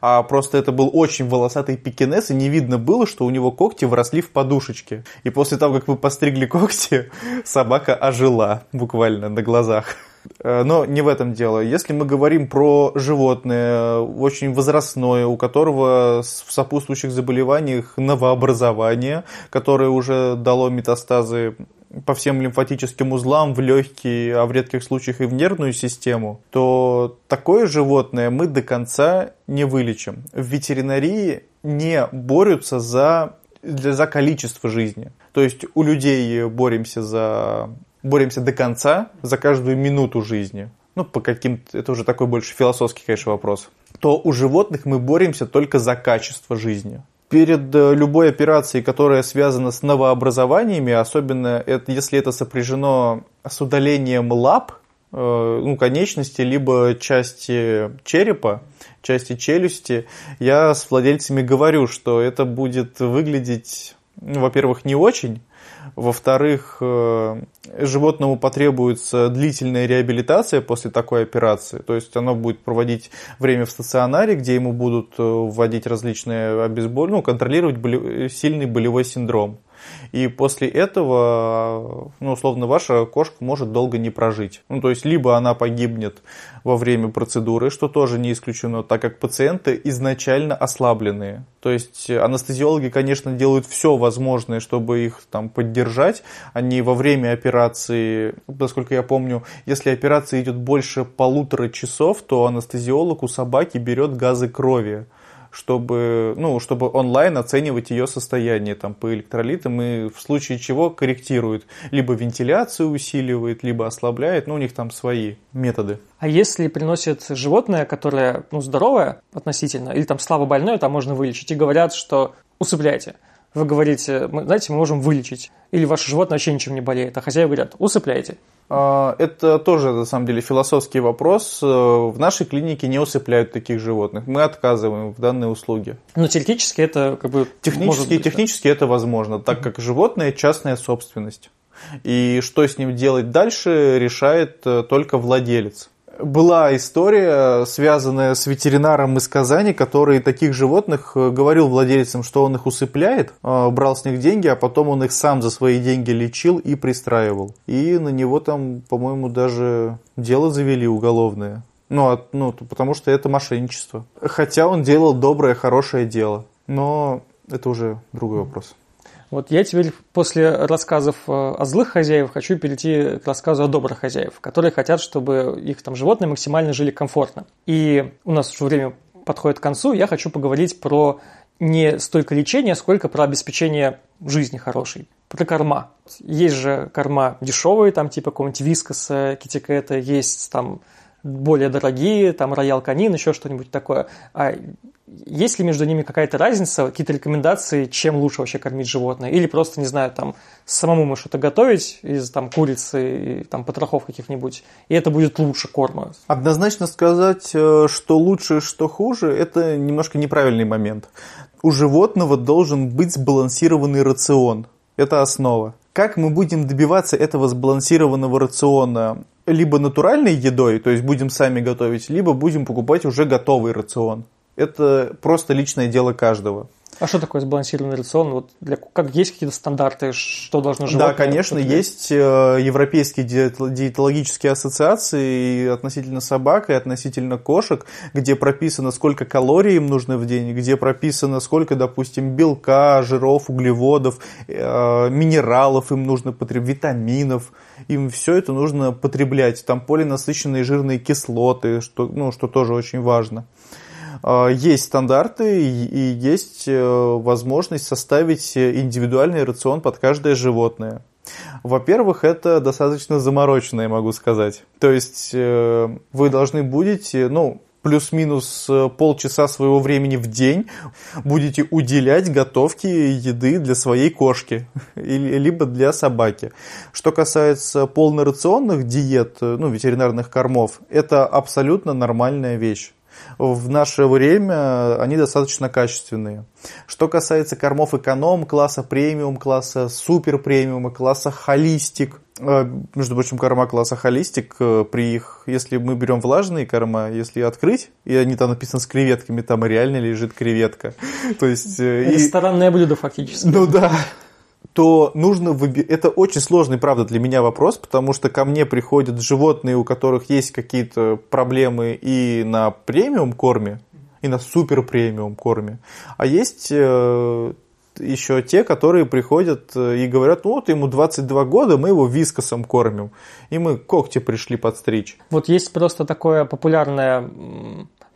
A: а просто это был очень волосатый пекинес, и не видно было, что у него когти вросли в подушечки. И после того, как вы постригли когти, собака ожила буквально на глазах. Э, но не в этом дело. Если мы говорим про животное, очень возрастное, у которого в сопутствующих заболеваниях новообразование, которое уже дало метастазы по всем лимфатическим узлам, в легкие, а в редких случаях и в нервную систему, то такое животное мы до конца не вылечим. В ветеринарии не борются за, за количество жизни. То есть у людей боремся за боремся до конца, за каждую минуту жизни. Ну, по каким-то, это уже такой больше философский, конечно, вопрос. То у животных мы боремся только за качество жизни перед э, любой операцией, которая связана с новообразованиями, особенно это, если это сопряжено с удалением лап, э, ну, конечности, либо части черепа, части челюсти, я с владельцами говорю, что это будет выглядеть, ну, во-первых, не очень, во-вторых, э, животному потребуется длительная реабилитация после такой операции. То есть оно будет проводить время в стационаре, где ему будут э, вводить различные обезболивания, ну, контролировать сильный болевой синдром. И после этого, ну, условно, ваша кошка может долго не прожить. Ну, то есть, либо она погибнет во время процедуры, что тоже не исключено, так как пациенты изначально ослабленные. То есть, анестезиологи, конечно, делают все возможное, чтобы их там поддержать. Они во время операции, насколько я помню, если операция идет больше полутора часов, то анестезиолог у собаки берет газы крови чтобы, ну, чтобы онлайн оценивать ее состояние там, по электролитам и в случае чего корректирует. Либо вентиляцию усиливает, либо ослабляет. Ну, у них там свои методы.
B: А если приносит животное, которое ну, здоровое относительно, или там слабо больное, там можно вылечить, и говорят, что усыпляйте. Вы говорите, знаете, мы можем вылечить. Или ваше животное вообще ничем не болеет. А хозяева говорят, усыпляйте.
A: А, это тоже, на самом деле, философский вопрос. Э, в нашей клинике не усыпляют таких животных. Мы отказываем в данной услуге.
B: Но теоретически это как бы...
A: Технически, быть, технически да? это возможно, так как животное – частная собственность. И что с ним делать дальше, решает э, только владелец была история, связанная с ветеринаром из Казани, который таких животных э, говорил владельцам, что он их усыпляет, э, брал с них деньги, а потом он их сам за свои деньги лечил и пристраивал. И на него там, по-моему, даже дело завели уголовное. Ну, от, ну, потому что это мошенничество. Хотя он делал доброе, хорошее дело. Но это уже другой вопрос.
B: Вот я теперь после рассказов э, о злых хозяевах хочу перейти к рассказу о добрых хозяев, которые хотят, чтобы их там животные максимально жили комфортно. И у нас уже время подходит к концу, я хочу поговорить про не столько лечение, сколько про обеспечение жизни хорошей. Про корма. Есть же корма дешевые, там типа какого-нибудь вискоса, китикета, есть там более дорогие, там роял канин, еще что-нибудь такое. А есть ли между ними какая-то разница, какие-то рекомендации, чем лучше вообще кормить животное? Или просто, не знаю, там, самому мы что-то готовить из там курицы, и, там, потрохов каких-нибудь, и это будет лучше корма?
A: Однозначно сказать, э, что лучше, что хуже, это немножко неправильный момент. У животного должен быть сбалансированный рацион. Это основа. Как мы будем добиваться этого сбалансированного рациона? Либо натуральной едой, то есть будем сами готовить, либо будем покупать уже готовый рацион это просто личное дело каждого.
B: А что такое сбалансированный рацион? Вот для, как есть какие-то стандарты, что должно животное?
A: Да, конечно, есть э, европейские диетологические ассоциации относительно собак и относительно кошек, где прописано, сколько калорий им нужно в день, где прописано, сколько, допустим, белка, жиров, углеводов, э, минералов им нужно потреблять, витаминов. Им все это нужно потреблять. Там полинасыщенные жирные кислоты, что, ну, что тоже очень важно. Есть стандарты и есть э, возможность составить индивидуальный рацион под каждое животное. Во-первых, это достаточно заморочено, я могу сказать. То есть э, вы должны будете, ну, плюс-минус э, полчаса своего времени в день будете уделять готовке еды для своей кошки, либо для собаки. Что касается полнорационных диет, ну, ветеринарных кормов, это абсолютно нормальная вещь в наше время они достаточно качественные. Что касается кормов эконом, класса премиум, класса супер премиум и класса холистик, э, между прочим, корма класса холистик, э, при их, если мы берем влажные корма, если открыть, и они там написаны с креветками, там реально лежит креветка. То есть...
B: Э, Ресторанное и... блюдо фактически.
A: Ну да то нужно выбирать... Это очень сложный, правда, для меня вопрос, потому что ко мне приходят животные, у которых есть какие-то проблемы и на премиум корме, и на супер премиум корме. А есть э, еще те, которые приходят э, и говорят, ну вот ему 22 года, мы его вискосом кормим, и мы когти пришли подстричь.
B: Вот есть просто такое популярное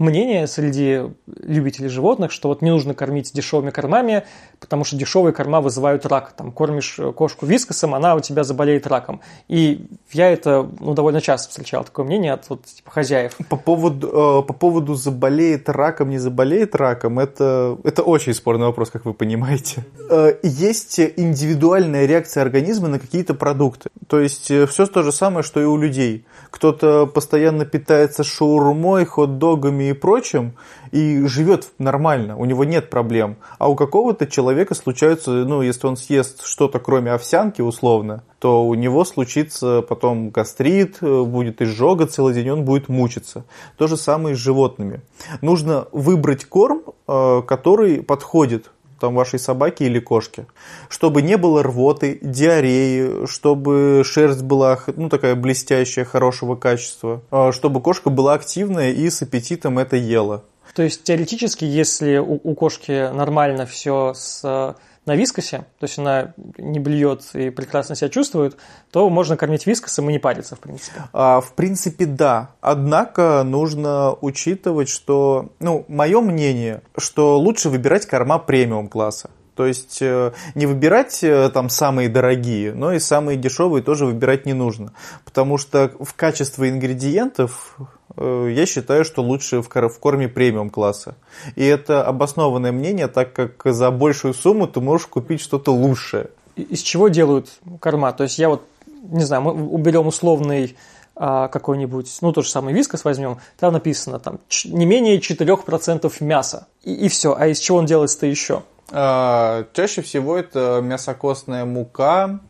B: мнение среди любителей животных, что вот не нужно кормить дешевыми кормами, потому что дешевые корма вызывают рак. Там кормишь кошку вискосом, она у тебя заболеет раком. И я это ну, довольно часто встречал, такое мнение от вот, типа, хозяев.
A: По поводу, э, по поводу заболеет раком, не заболеет раком, это, это очень спорный вопрос, как вы понимаете. Э, есть индивидуальная реакция организма на какие-то продукты. То есть э, все то же самое, что и у людей. Кто-то постоянно питается шаурмой, хот-догами и прочим, и живет нормально, у него нет проблем. А у какого-то человека случаются, ну, если он съест что-то кроме овсянки, условно, то у него случится потом гастрит, будет изжога целый день, он будет мучиться. То же самое и с животными. Нужно выбрать корм, э, который подходит там вашей собаки или кошки, чтобы не было рвоты, диареи, чтобы шерсть была ну такая блестящая, хорошего качества, а, чтобы кошка была активная и с аппетитом это ела.
B: То есть теоретически, если у, у кошки нормально все с на вискосе, то есть она не блюет и прекрасно себя чувствует, то можно кормить вискосом и не париться, в принципе.
A: А, в принципе, да. Однако нужно учитывать, что, ну, мое мнение, что лучше выбирать корма премиум класса. То есть э, не выбирать э, там самые дорогие, но и самые дешевые тоже выбирать не нужно. Потому что в качестве ингредиентов я считаю, что лучше в корме премиум класса. И это обоснованное мнение, так как за большую сумму ты можешь купить что-то лучшее.
B: Из чего делают корма? То есть я вот, не знаю, мы уберем условный а, какой-нибудь, ну, тот же самый вискос возьмем, там написано там не менее 4% мяса. И, и все. А из чего он делается-то еще?
A: А, чаще всего это мясокостная мука,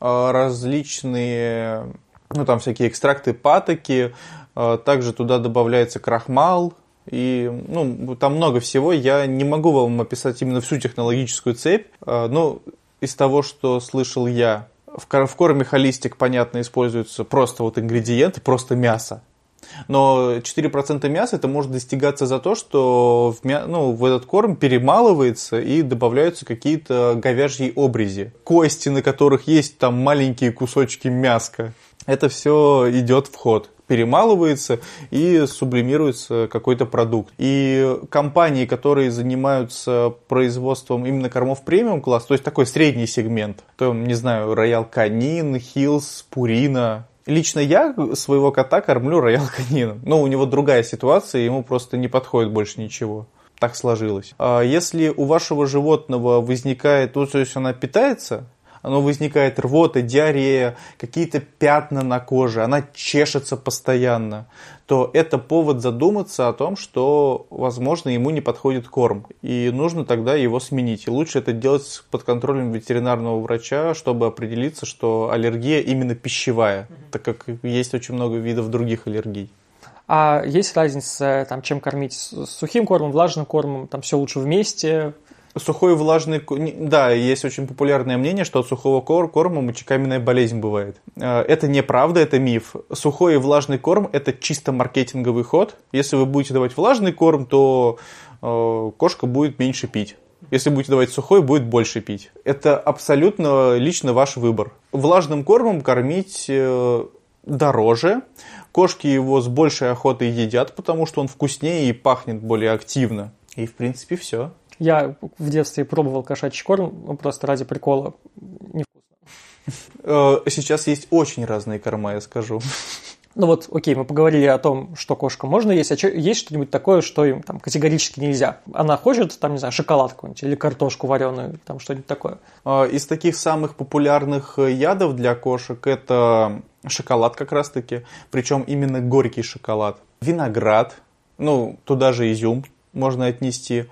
A: а, различные, ну, там всякие экстракты патоки, также туда добавляется крахмал, и ну, там много всего. Я не могу вам описать именно всю технологическую цепь, а, но из того, что слышал я, в корме holistic, понятно, используются просто вот ингредиенты, просто мясо. Но 4% мяса это может достигаться за то, что в, мя... ну, в этот корм перемалывается и добавляются какие-то говяжьи обрези. Кости, на которых есть там маленькие кусочки мяска. Это все идет в ход перемалывается и сублимируется какой-то продукт. И компании, которые занимаются производством именно кормов премиум класс, то есть такой средний сегмент, то, не знаю, Royal Canin, Hill's, Purina, Лично я своего кота кормлю Royal Canin ом. Но у него другая ситуация, ему просто не подходит больше ничего. Так сложилось. А если у вашего животного возникает, ну, то есть она питается оно возникает рвота, диарея, какие-то пятна на коже, она чешется постоянно, то это повод задуматься о том, что, возможно, ему не подходит корм, и нужно тогда его сменить. И лучше это делать под контролем ветеринарного врача, чтобы определиться, что аллергия именно пищевая, так как есть очень много видов других аллергий.
B: А есть разница, там, чем кормить сухим кормом, влажным кормом, там все лучше вместе,
A: Сухой влажный... Да, есть очень популярное мнение, что от сухого корма мочекаменная болезнь бывает. Э, это неправда, это миф. Сухой и влажный корм – это чисто маркетинговый ход. Если вы будете давать влажный корм, то э, кошка будет меньше пить. Если будете давать сухой, будет больше пить. Это абсолютно лично ваш выбор. Влажным кормом кормить э, дороже. Кошки его с большей охотой едят, потому что он вкуснее и пахнет более активно. И, в принципе, все.
B: Я в детстве пробовал кошачий корм, ну, просто ради прикола. Невкусно.
A: Э, сейчас есть очень разные корма, я скажу.
B: Ну вот, окей, мы поговорили о том, что кошка можно есть, а есть что-нибудь такое, что им там категорически нельзя? Она хочет, там, не знаю, шоколад какой-нибудь или картошку вареную, там что-нибудь такое?
A: А, из таких самых популярных э, ядов для кошек это шоколад как раз-таки, причем именно горький шоколад. Виноград, ну, туда же изюм можно отнести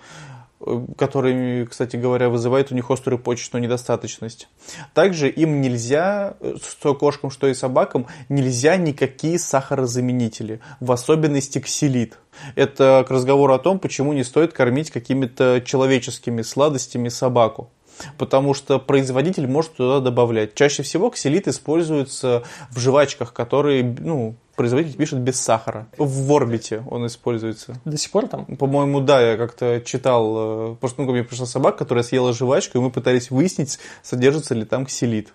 A: который, кстати говоря, вызывает у них острую почечную недостаточность. Также им нельзя, что кошкам, что и собакам, нельзя никакие сахарозаменители, в особенности ксилит. Это к разговору о том, почему не стоит кормить какими-то человеческими сладостями собаку потому что производитель может туда добавлять. Чаще всего ксилит используется в жвачках, которые, ну, производитель пишет без сахара. В орбите он используется.
B: До сих пор там?
A: По-моему, да, я как-то читал, э, просто ну, ко мне пришла собака, которая съела жвачку, и мы пытались выяснить, содержится ли там ксилит.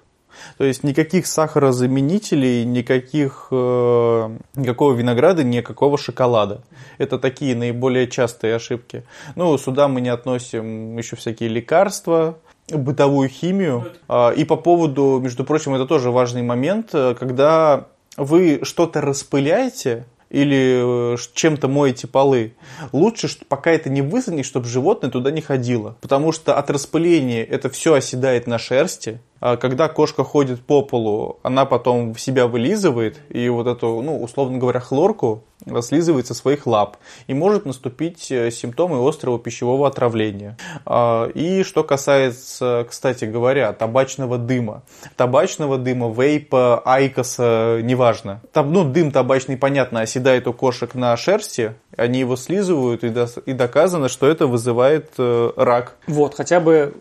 A: То есть никаких сахарозаменителей, никаких, э, никакого винограда, никакого шоколада. Это такие наиболее частые ошибки. Ну, сюда мы не относим еще всякие лекарства, бытовую химию. А, и по поводу, между прочим, это тоже важный момент, э, когда вы что-то распыляете, или э, чем-то моете полы, лучше, пока это не высохнет, чтобы животное туда не ходило. Потому что от распыления это все оседает на шерсти, когда кошка ходит по полу, она потом в себя вылизывает, и вот эту, ну, условно говоря, хлорку слизывает со своих лап. И может наступить э, симптомы острого пищевого отравления. А, и что касается, кстати говоря, табачного дыма. Табачного дыма, вейпа, айкоса, неважно. Там, ну, дым табачный, понятно, оседает у кошек на шерсти, они его слизывают, и доказано, что это вызывает э, рак.
B: Вот, хотя бы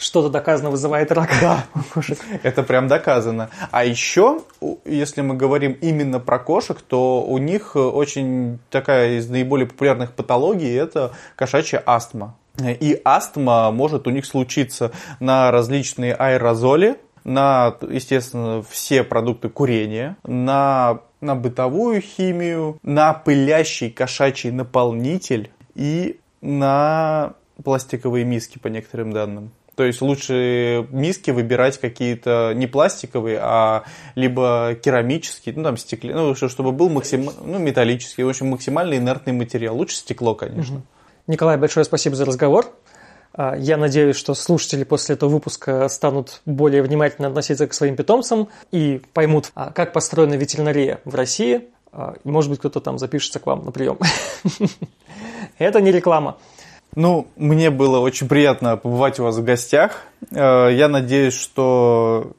B: что-то доказано вызывает рак.
A: Да, это прям доказано. А еще, если мы говорим именно про кошек, то у них очень такая из наиболее популярных патологий – это кошачья астма. И астма может у них случиться на различные аэрозоли, на, естественно, все продукты курения, на, на бытовую химию, на пылящий кошачий наполнитель и на пластиковые миски, по некоторым данным. То есть лучше миски выбирать какие-то не пластиковые, а либо керамические, ну там стекле, ну чтобы был максим, ну металлический, в общем максимально инертный материал. Лучше стекло, конечно.
B: Николай, большое спасибо за разговор. А, я надеюсь, что слушатели после этого выпуска станут более внимательно относиться к своим питомцам и поймут, а, как построена ветеринария в России. А, может быть, кто-то там запишется к вам на прием. Это не реклама.
A: Ну, мне было очень приятно побывать у вас в гостях. Э, я надеюсь, что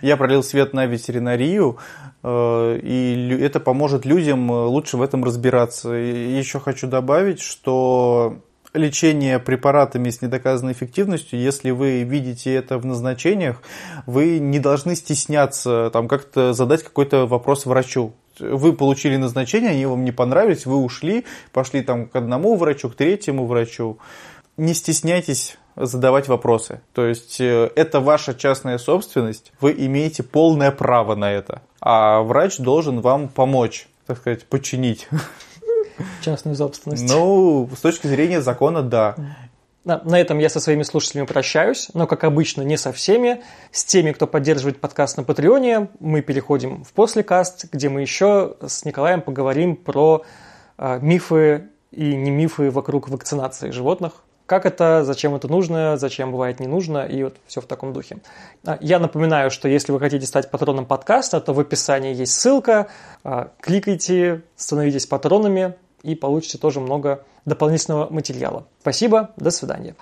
A: я пролил свет на ветеринарию, э, и это поможет людям лучше в этом разбираться. И еще хочу добавить, что лечение препаратами с недоказанной эффективностью, если вы видите это в назначениях, вы не должны стесняться там как-то задать какой-то вопрос врачу вы получили назначение, они вам не понравились, вы ушли, пошли там к одному врачу, к третьему врачу. Не стесняйтесь задавать вопросы. То есть э, это ваша частная собственность, вы имеете полное право на это. А врач должен вам помочь, так сказать, починить.
B: Частную собственность.
A: Ну, с точки зрения закона, да.
B: На этом я со своими слушателями прощаюсь, но, как обычно, не со всеми. С теми, кто поддерживает подкаст на Патреоне, мы переходим в послекаст, где мы еще с Николаем поговорим про э, мифы и не мифы вокруг вакцинации животных. Как это, зачем это нужно, зачем бывает не нужно, и вот все в таком духе. А, я напоминаю, что если вы хотите стать патроном подкаста, то в описании есть ссылка. А, кликайте, становитесь патронами, и получите тоже много дополнительного материала. Спасибо, до свидания.